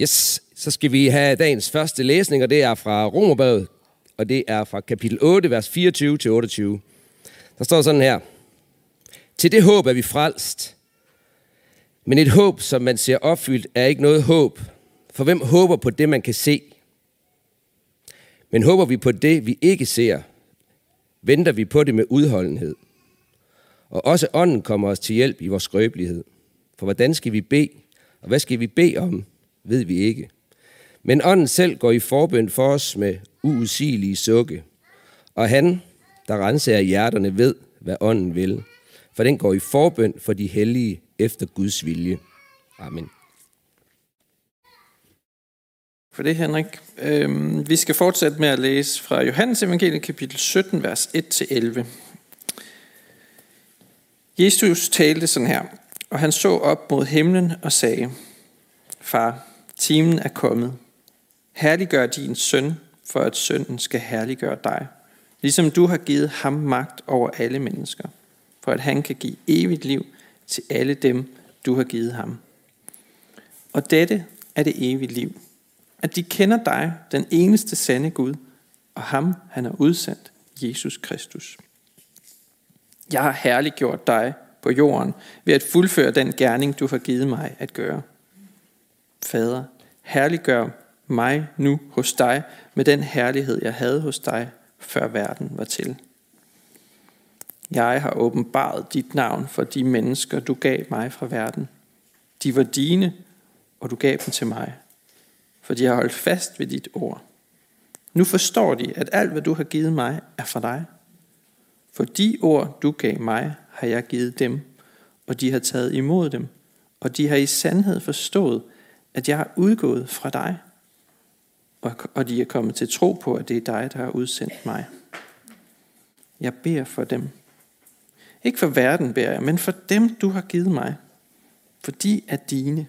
Yes, så skal vi have dagens første læsning, og det er fra Romerbrevet, og det er fra kapitel 8, vers 24-28. Der står sådan her. Til det håb er vi frelst. Men et håb, som man ser opfyldt, er ikke noget håb. For hvem håber på det, man kan se? Men håber vi på det, vi ikke ser, venter vi på det med udholdenhed. Og også ånden kommer os til hjælp i vores skrøbelighed. For hvordan skal vi bede, og hvad skal vi bede om, ved vi ikke. Men ånden selv går i forbøn for os med uudsigelige sukke. Og han, der renser hjerterne, ved, hvad ånden vil. For den går i forbøn for de hellige efter Guds vilje. Amen. For det, Henrik. Øhm, vi skal fortsætte med at læse fra Johannes evangeliet kapitel 17, vers 1-11. Jesus talte sådan her, og han så op mod himlen og sagde, Far, timen er kommet. Herliggør din søn, for at sønnen skal herliggøre dig. Ligesom du har givet ham magt over alle mennesker, for at han kan give evigt liv til alle dem, du har givet ham. Og dette er det evige liv, at de kender dig, den eneste sande Gud, og ham, han har udsendt, Jesus Kristus. Jeg har herliggjort dig på jorden ved at fuldføre den gerning, du har givet mig at gøre. Fader, herliggør mig nu hos dig med den herlighed, jeg havde hos dig, før verden var til. Jeg har åbenbaret dit navn for de mennesker, du gav mig fra verden. De var dine, og du gav dem til mig, for de har holdt fast ved dit ord. Nu forstår de, at alt, hvad du har givet mig, er fra dig. For de ord, du gav mig, har jeg givet dem, og de har taget imod dem, og de har i sandhed forstået, at jeg er udgået fra dig, og de er kommet til tro på, at det er dig, der har udsendt mig. Jeg beder for dem. Ikke for verden beder jeg, men for dem, du har givet mig. For de er dine.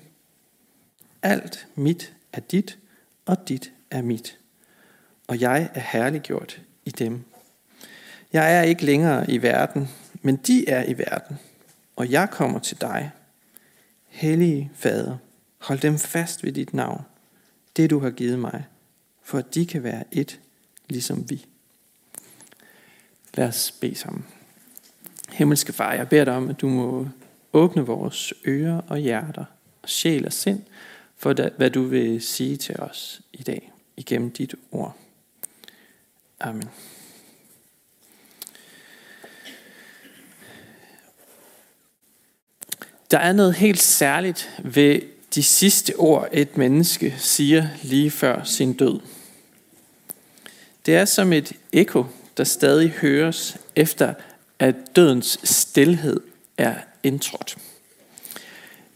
Alt mit er dit, og dit er mit. Og jeg er herliggjort i dem. Jeg er ikke længere i verden, men de er i verden, og jeg kommer til dig. Hellige Fader, hold dem fast ved dit navn, det du har givet mig, for at de kan være et, ligesom vi. Lad os bede sammen. Himmelske Far, jeg beder dig om, at du må åbne vores ører og hjerter, og sjæl og sind, for hvad du vil sige til os i dag, igennem dit ord. Amen. Der er noget helt særligt ved de sidste ord, et menneske siger lige før sin død. Det er som et ekko, der stadig høres efter, at dødens stillhed er indtrådt.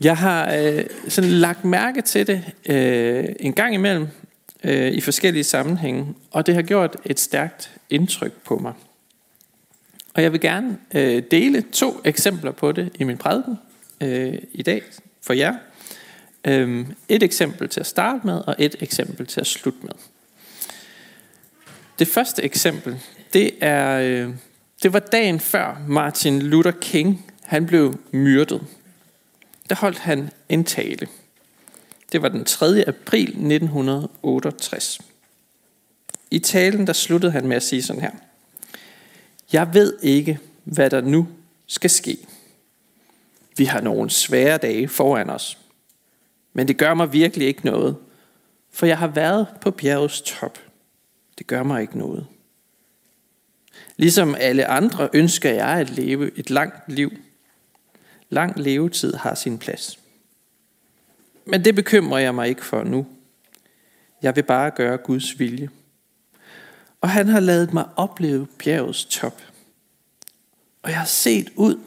Jeg har øh, sådan lagt mærke til det øh, en gang imellem øh, i forskellige sammenhænge, og det har gjort et stærkt indtryk på mig. Og jeg vil gerne øh, dele to eksempler på det i min prædiken øh, i dag for jer. Øh, et eksempel til at starte med, og et eksempel til at slutte med. Det første eksempel, det er øh, det var dagen før Martin Luther King han blev myrdet. Der holdt han en tale. Det var den 3. april 1968. I talen der sluttede han med at sige sådan her. Jeg ved ikke, hvad der nu skal ske. Vi har nogle svære dage foran os. Men det gør mig virkelig ikke noget, for jeg har været på bjergets top. Det gør mig ikke noget. Ligesom alle andre ønsker jeg at leve et langt liv. Lang levetid har sin plads. Men det bekymrer jeg mig ikke for nu. Jeg vil bare gøre Guds vilje. Og han har lavet mig opleve bjergets top. Og jeg har set ud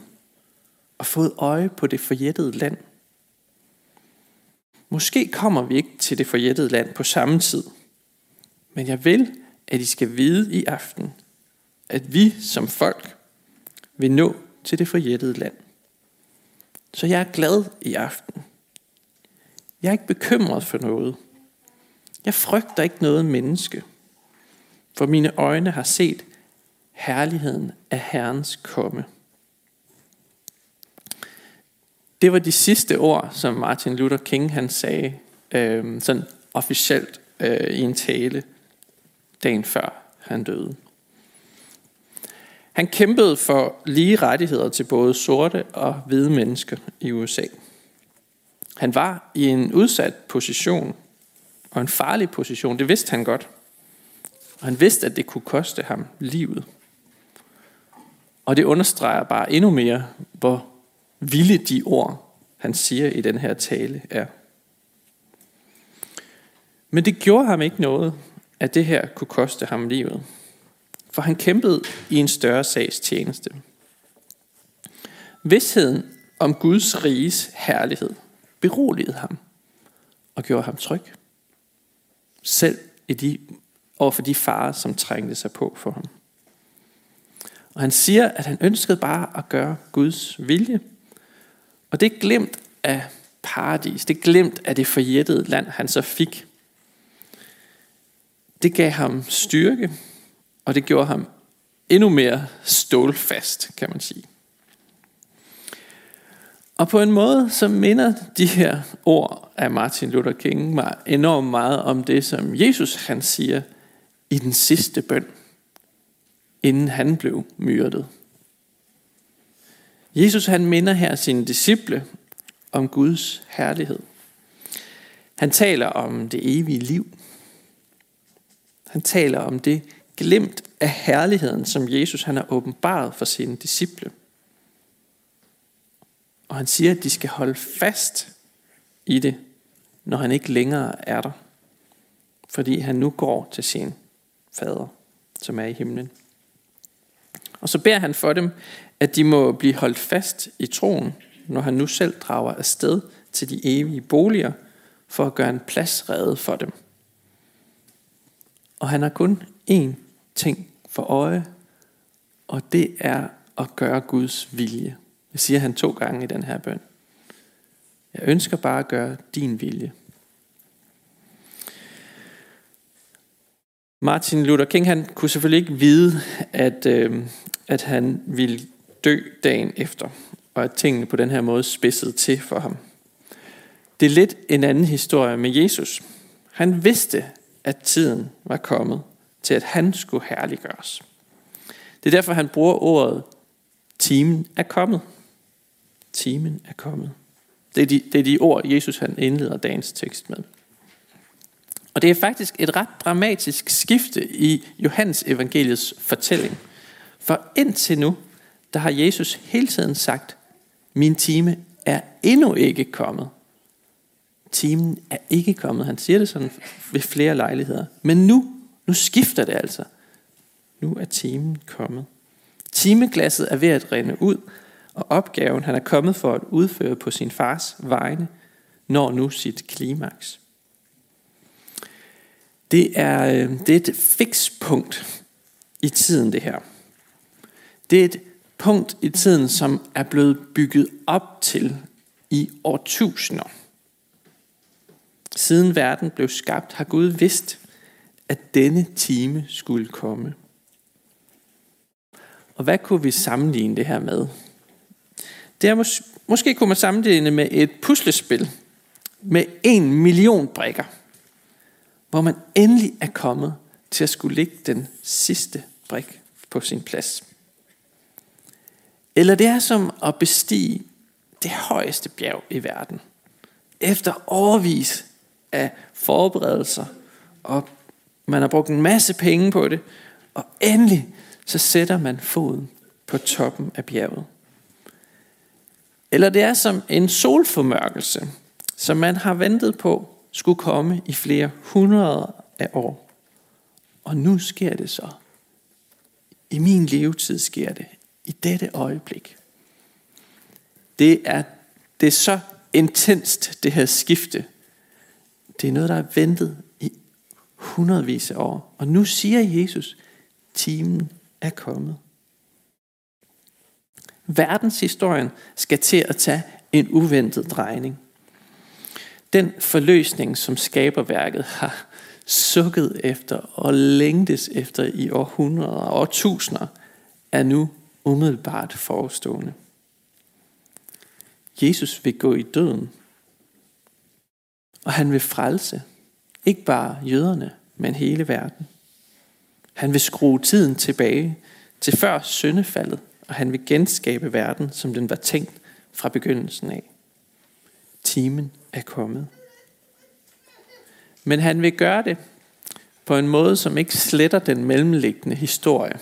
og fået øje på det forjættede land. Måske kommer vi ikke til det forjættede land på samme tid. Men jeg vil, at I skal vide i aften, at vi som folk vil nå til det forjættede land. Så jeg er glad i aften. Jeg er ikke bekymret for noget. Jeg frygter ikke noget menneske, for mine øjne har set herligheden af Herrens komme. Det var de sidste ord, som Martin Luther King han sagde øh, sådan officielt øh, i en tale dagen før han døde. Han kæmpede for lige rettigheder til både sorte og hvide mennesker i USA. Han var i en udsat position, og en farlig position, det vidste han godt. Og han vidste, at det kunne koste ham livet. Og det understreger bare endnu mere, hvor vilde de ord, han siger i den her tale, er. Men det gjorde ham ikke noget, at det her kunne koste ham livet. For han kæmpede i en større sags tjeneste. Vidsheden om Guds riges herlighed beroligede ham og gjorde ham tryg. Selv i de, overfor de farer, som trængte sig på for ham. Og han siger, at han ønskede bare at gøre Guds vilje. Og det glemt af paradis, det glemt af det forjættede land, han så fik. Det gav ham styrke, og det gjorde ham endnu mere stålfast, kan man sige. Og på en måde, så minder de her ord af Martin Luther King mig enormt meget om det, som Jesus han siger i den sidste bøn, inden han blev myrdet. Jesus han minder her sine disciple om Guds herlighed. Han taler om det evige liv. Han taler om det glimt af herligheden, som Jesus han har åbenbaret for sine disciple. Og han siger, at de skal holde fast i det, når han ikke længere er der. Fordi han nu går til sin fader, som er i himlen. Og så beder han for dem, at de må blive holdt fast i troen, når han nu selv drager afsted til de evige boliger, for at gøre en plads reddet for dem. Og han har kun én ting for øje, og det er at gøre Guds vilje. Det siger han to gange i den her bøn. Jeg ønsker bare at gøre din vilje. Martin Luther King han kunne selvfølgelig ikke vide, at, øh, at han ville dø dagen efter, og at tingene på den her måde spidsede til for ham. Det er lidt en anden historie med Jesus. Han vidste, at tiden var kommet til, at han skulle herliggøres. Det er derfor, han bruger ordet, timen er kommet. Timen er kommet. Det er de, det er de ord, Jesus han indleder dagens tekst med. Og det er faktisk et ret dramatisk skifte i Johannes evangeliets fortælling. For indtil nu, der har Jesus hele tiden sagt, min time er endnu ikke kommet. Timen er ikke kommet. Han siger det sådan ved flere lejligheder. Men nu, nu skifter det altså. Nu er timen kommet. Timeglasset er ved at rinde ud, og opgaven, han er kommet for at udføre på sin fars vegne, når nu sit klimaks. Det er, øh, det er et fikspunkt i tiden, det her. Det er et punkt i tiden, som er blevet bygget op til i årtusinder. Siden verden blev skabt, har Gud vidst, at denne time skulle komme. Og hvad kunne vi sammenligne det her med? Det er mås- måske kunne man sammenligne med et puslespil med en million brikker, hvor man endelig er kommet til at skulle lægge den sidste brik på sin plads. Eller det er som at bestige det højeste bjerg i verden. Efter overvis af forberedelser, og man har brugt en masse penge på det, og endelig så sætter man foden på toppen af bjerget. Eller det er som en solformørkelse, som man har ventet på skulle komme i flere hundrede af år. Og nu sker det så. I min levetid sker det. I dette øjeblik. Det er, det er så intenst, det her skifte. Det er noget, der er ventet i hundredvis af år. Og nu siger Jesus, timen er kommet. Verdenshistorien skal til at tage en uventet drejning. Den forløsning, som skaberværket har sukket efter og længtes efter i århundreder og årtusinder, er nu umiddelbart forestående. Jesus vil gå i døden. Og han vil frelse. Ikke bare jøderne, men hele verden. Han vil skrue tiden tilbage til før syndefaldet, og han vil genskabe verden, som den var tænkt fra begyndelsen af. Timen er kommet. Men han vil gøre det på en måde, som ikke sletter den mellemliggende historie.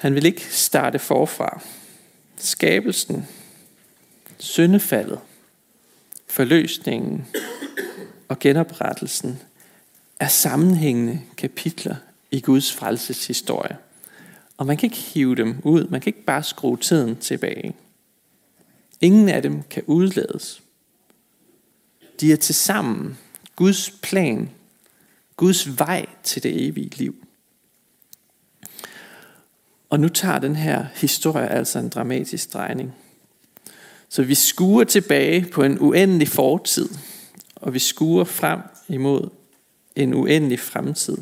Han vil ikke starte forfra. Skabelsen, syndefaldet, forløsningen og genoprettelsen er sammenhængende kapitler i Guds frelseshistorie. Og man kan ikke hive dem ud. Man kan ikke bare skrue tiden tilbage. Ingen af dem kan udlades. De er til sammen Guds plan, Guds vej til det evige liv. Og nu tager den her historie altså en dramatisk drejning. Så vi skuer tilbage på en uendelig fortid, og vi skuer frem imod en uendelig fremtid.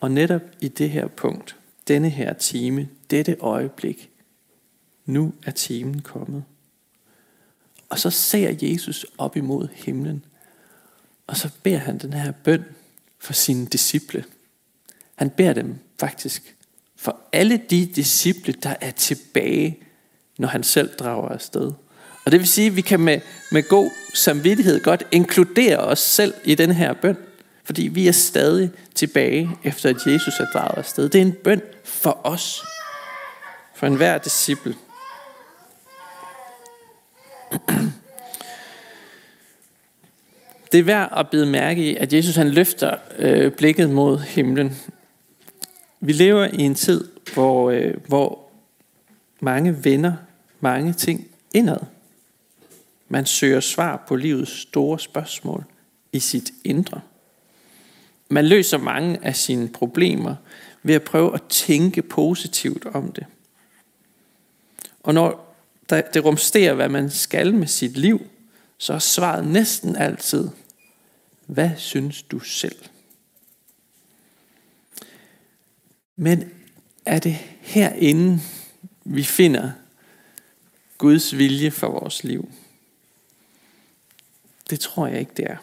Og netop i det her punkt, denne her time, dette øjeblik, nu er timen kommet. Og så ser Jesus op imod himlen, og så beder han den her bøn for sine disciple. Han beder dem faktisk for alle de disciple, der er tilbage, når han selv drager afsted. Og det vil sige, at vi kan med, med god samvittighed godt inkludere os selv i den her bøn. Fordi vi er stadig tilbage, efter at Jesus er draget afsted. Det er en bøn for os. For enhver disciple. Det er værd at bide mærke i, at Jesus han løfter øh, blikket mod himlen. Vi lever i en tid, hvor, øh, hvor mange vender mange ting indad. Man søger svar på livets store spørgsmål i sit indre. Man løser mange af sine problemer ved at prøve at tænke positivt om det. Og når det rumsterer, hvad man skal med sit liv, så er svaret næsten altid, hvad synes du selv? Men er det herinde, vi finder Guds vilje for vores liv? Det tror jeg ikke, det er.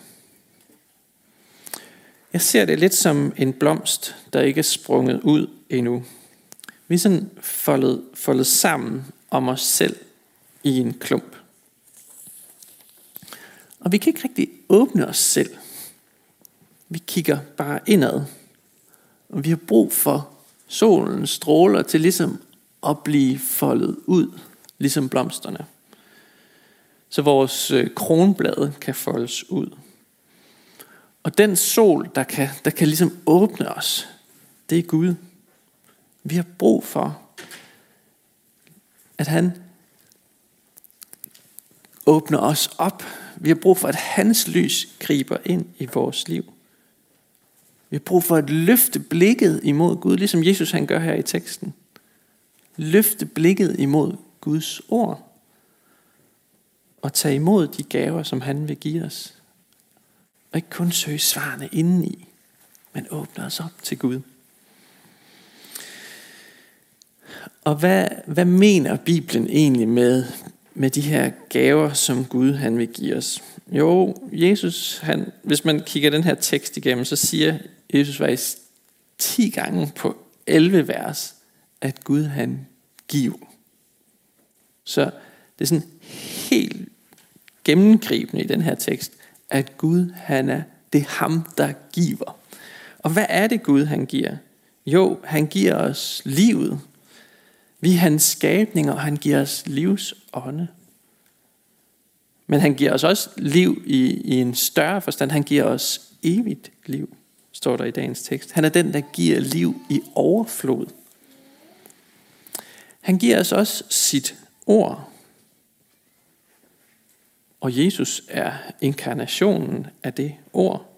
Jeg ser det lidt som en blomst, der ikke er sprunget ud endnu. Vi er sådan foldet, foldet sammen om os selv i en klump. Og vi kan ikke rigtig åbne os selv. Vi kigger bare indad. Og vi har brug for solens stråler til ligesom at blive foldet ud, ligesom blomsterne. Så vores kronblad kronblade kan foldes ud. Og den sol, der kan, der kan ligesom åbne os, det er Gud. Vi har brug for, at han åbner os op. Vi har brug for, at hans lys griber ind i vores liv. Vi har brug for at løfte blikket imod Gud, ligesom Jesus han gør her i teksten. Løfte blikket imod Guds ord. Og tage imod de gaver, som han vil give os. Og ikke kun søge svarene indeni, men åbne os op til Gud. Og hvad, hvad mener Bibelen egentlig med, med de her gaver, som Gud han vil give os? Jo, Jesus, han, hvis man kigger den her tekst igennem, så siger Jesus faktisk 10 gange på 11 vers, at Gud han giver. Så det er sådan helt gennemgribende i den her tekst, at Gud han er, det er ham, der giver. Og hvad er det Gud han giver? Jo, han giver os livet. Vi er hans skabninger, og han giver os livs ånde. Men han giver os også liv i, i en større forstand. Han giver os evigt liv står der i dagens tekst. Han er den, der giver liv i overflod. Han giver os også sit ord. Og Jesus er inkarnationen af det ord.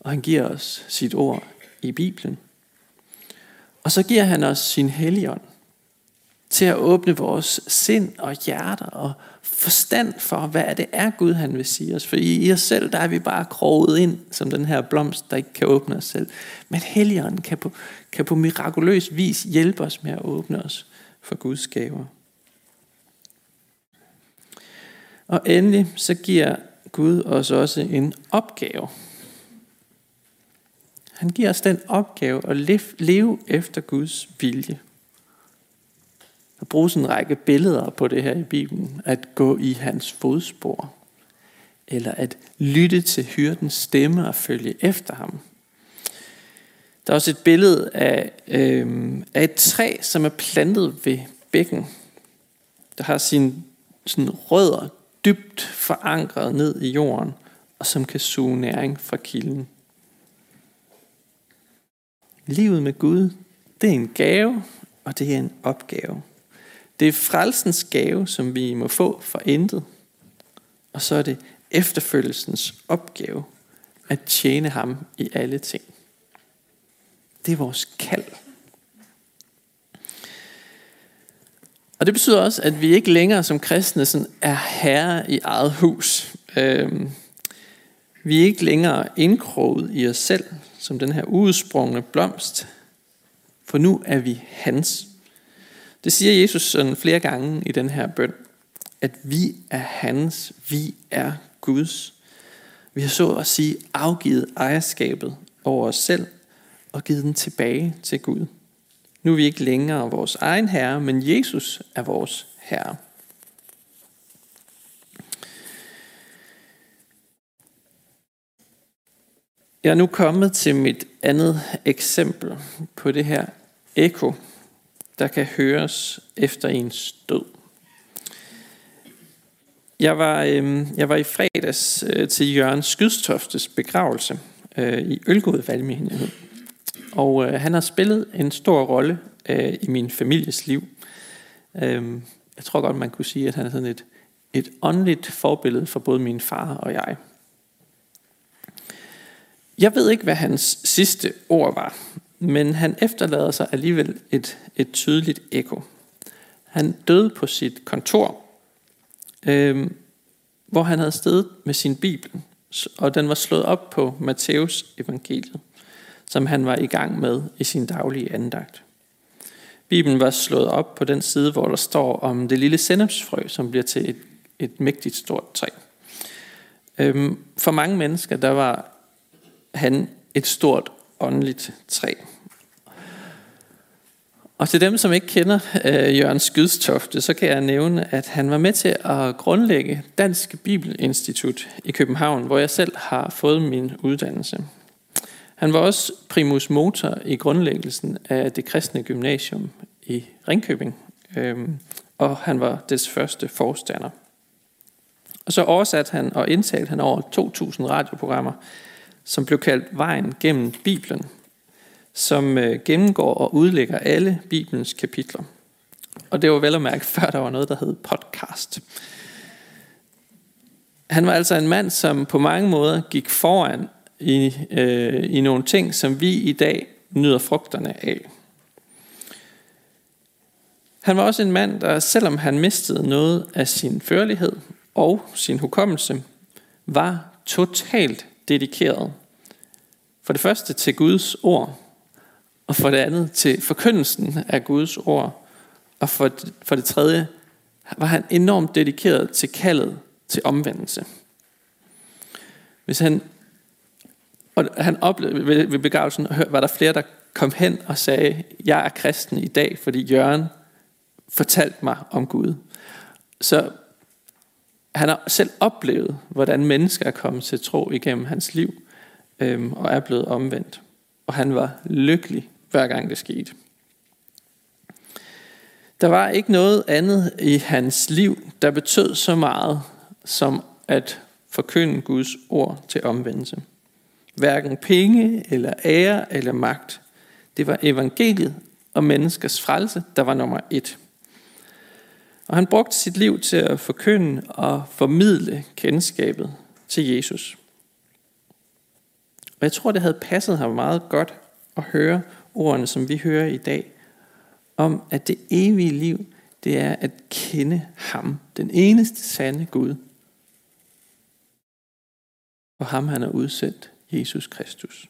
Og han giver os sit ord i Bibelen. Og så giver han os sin helligånd til at åbne vores sind og hjerter og forstand for, hvad det er Gud han vil sige os. For i os selv, der er vi bare kroget ind som den her blomst, der ikke kan åbne os selv. Men Helligånden kan på, kan på mirakuløs vis hjælpe os med at åbne os for Guds gaver. Og endelig så giver Gud os også en opgave. Han giver os den opgave at leve efter Guds vilje. Der bruges en række billeder på det her i Bibelen. At gå i hans fodspor. Eller at lytte til hyrdens stemme og følge efter ham. Der er også et billede af, øh, af et træ, som er plantet ved bækken. Der har sine sådan rødder dybt forankret ned i jorden, og som kan suge næring fra kilden. Livet med Gud, det er en gave, og det er en opgave. Det er frelsens gave, som vi må få for intet. Og så er det efterfølgelsens opgave at tjene ham i alle ting. Det er vores kald. Og det betyder også, at vi ikke længere som kristne sådan er herre i eget hus. Øhm, vi er ikke længere indkroget i os selv, som den her udsprungne blomst. For nu er vi hans. Det siger Jesus sådan flere gange i den her bøn, at vi er hans, vi er Guds. Vi har så at sige afgivet ejerskabet over os selv og givet den tilbage til Gud. Nu er vi ikke længere vores egen herre, men Jesus er vores herre. Jeg er nu kommet til mit andet eksempel på det her eko, der kan høres efter ens død. Jeg var, øh, jeg var i fredags øh, til Jørgen Skydstoftes begravelse øh, i Ølgod Valgmenighed. Og øh, han har spillet en stor rolle øh, i min families liv. Øh, jeg tror godt, man kunne sige, at han er sådan et, et åndeligt forbillede for både min far og jeg. Jeg ved ikke, hvad hans sidste ord var, men han efterlader sig alligevel et, et tydeligt ekko. Han døde på sit kontor, øh, hvor han havde stedet med sin bibel, og den var slået op på Matteus evangeliet som han var i gang med i sin daglige andagt. Bibelen var slået op på den side, hvor der står om det lille sennepsfrø, som bliver til et, et mægtigt stort træ. Øhm, for mange mennesker, der var han et stort åndeligt træ. Og til dem, som ikke kender øh, Jørgen Skydstofte, så kan jeg nævne, at han var med til at grundlægge Dansk Bibelinstitut i København, hvor jeg selv har fået min uddannelse. Han var også primus motor i grundlæggelsen af det kristne gymnasium i Ringkøbing, øh, og han var dets første forstander. Og så oversatte han og indtalte han over 2.000 radioprogrammer, som blev kaldt Vejen gennem Bibelen, som øh, gennemgår og udlægger alle Bibelens kapitler. Og det var vel at mærke, før der var noget, der hed podcast. Han var altså en mand, som på mange måder gik foran i, øh, i nogle ting, som vi i dag nyder frugterne af. Han var også en mand, der selvom han mistede noget af sin førlighed og sin hukommelse, var totalt dedikeret. For det første til Guds ord, og for det andet til forkyndelsen af Guds ord, og for, for det tredje var han enormt dedikeret til kaldet til omvendelse. Hvis han og han oplevede ved, ved begravelsen, var der flere, der kom hen og sagde, jeg er kristen i dag, fordi Jørgen fortalte mig om Gud. Så han har selv oplevet, hvordan mennesker er kommet til tro igennem hans liv, øhm, og er blevet omvendt. Og han var lykkelig, hver gang det skete. Der var ikke noget andet i hans liv, der betød så meget, som at forkynde Guds ord til omvendelse. Hverken penge eller ære eller magt. Det var evangeliet og menneskers frelse, der var nummer et. Og han brugte sit liv til at forkynde og formidle kendskabet til Jesus. Og jeg tror, det havde passet ham meget godt at høre ordene, som vi hører i dag, om at det evige liv, det er at kende ham, den eneste sande Gud. Og ham han har udsendt Jesus Kristus.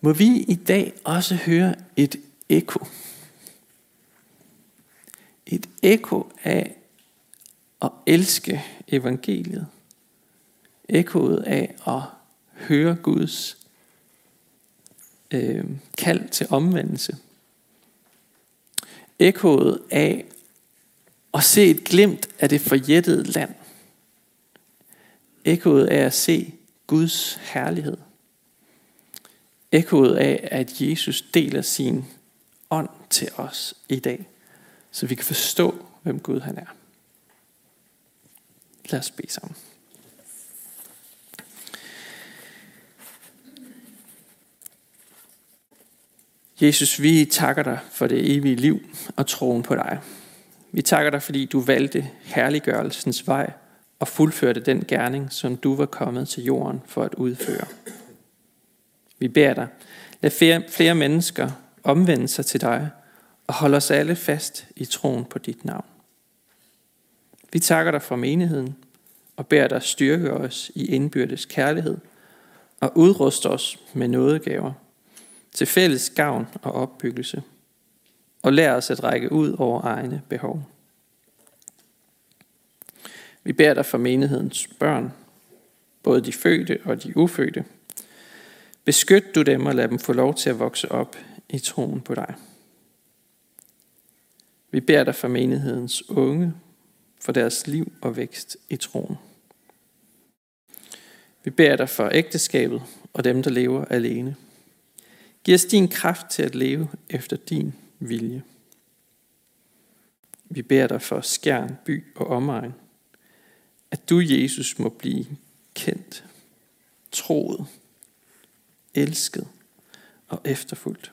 Må vi i dag også høre et ekko. Et ekko af at elske evangeliet. Ekkoet af at høre Guds øh, kald til omvendelse. Ekkoet af at se et glimt af det forjættede land. Ekkoet af at se Guds herlighed. Ekkoet af, at Jesus deler sin ånd til os i dag, så vi kan forstå, hvem Gud han er. Lad os bede sammen. Jesus, vi takker dig for det evige liv og troen på dig. Vi takker dig, fordi du valgte herliggørelsens vej og fuldførte den gerning, som du var kommet til jorden for at udføre. Vi beder dig, lad flere, flere mennesker omvende sig til dig og hold os alle fast i troen på dit navn. Vi takker dig for menigheden og beder dig styrke os i indbyrdes kærlighed og udruste os med nådegaver til fælles gavn og opbyggelse og lær os at række ud over egne behov. Vi beder dig for menighedens børn, både de fødte og de ufødte. Beskyt du dem og lad dem få lov til at vokse op i troen på dig. Vi beder dig for menighedens unge, for deres liv og vækst i troen. Vi beder dig for ægteskabet og dem, der lever alene. Giv os din kraft til at leve efter din vilje. Vi beder dig for skjern, by og omegn, at du, Jesus, må blive kendt, troet, elsket og efterfulgt.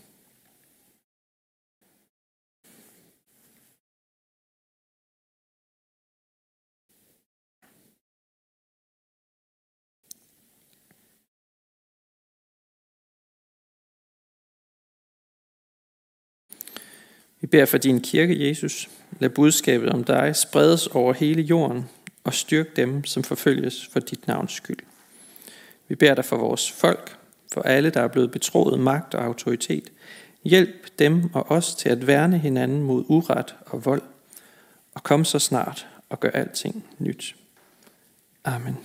Vi beder for din kirke, Jesus. Lad budskabet om dig spredes over hele jorden og styrk dem, som forfølges for dit navns skyld. Vi beder dig for vores folk, for alle, der er blevet betroet magt og autoritet. Hjælp dem og os til at værne hinanden mod uret og vold, og kom så snart og gør alting nyt. Amen.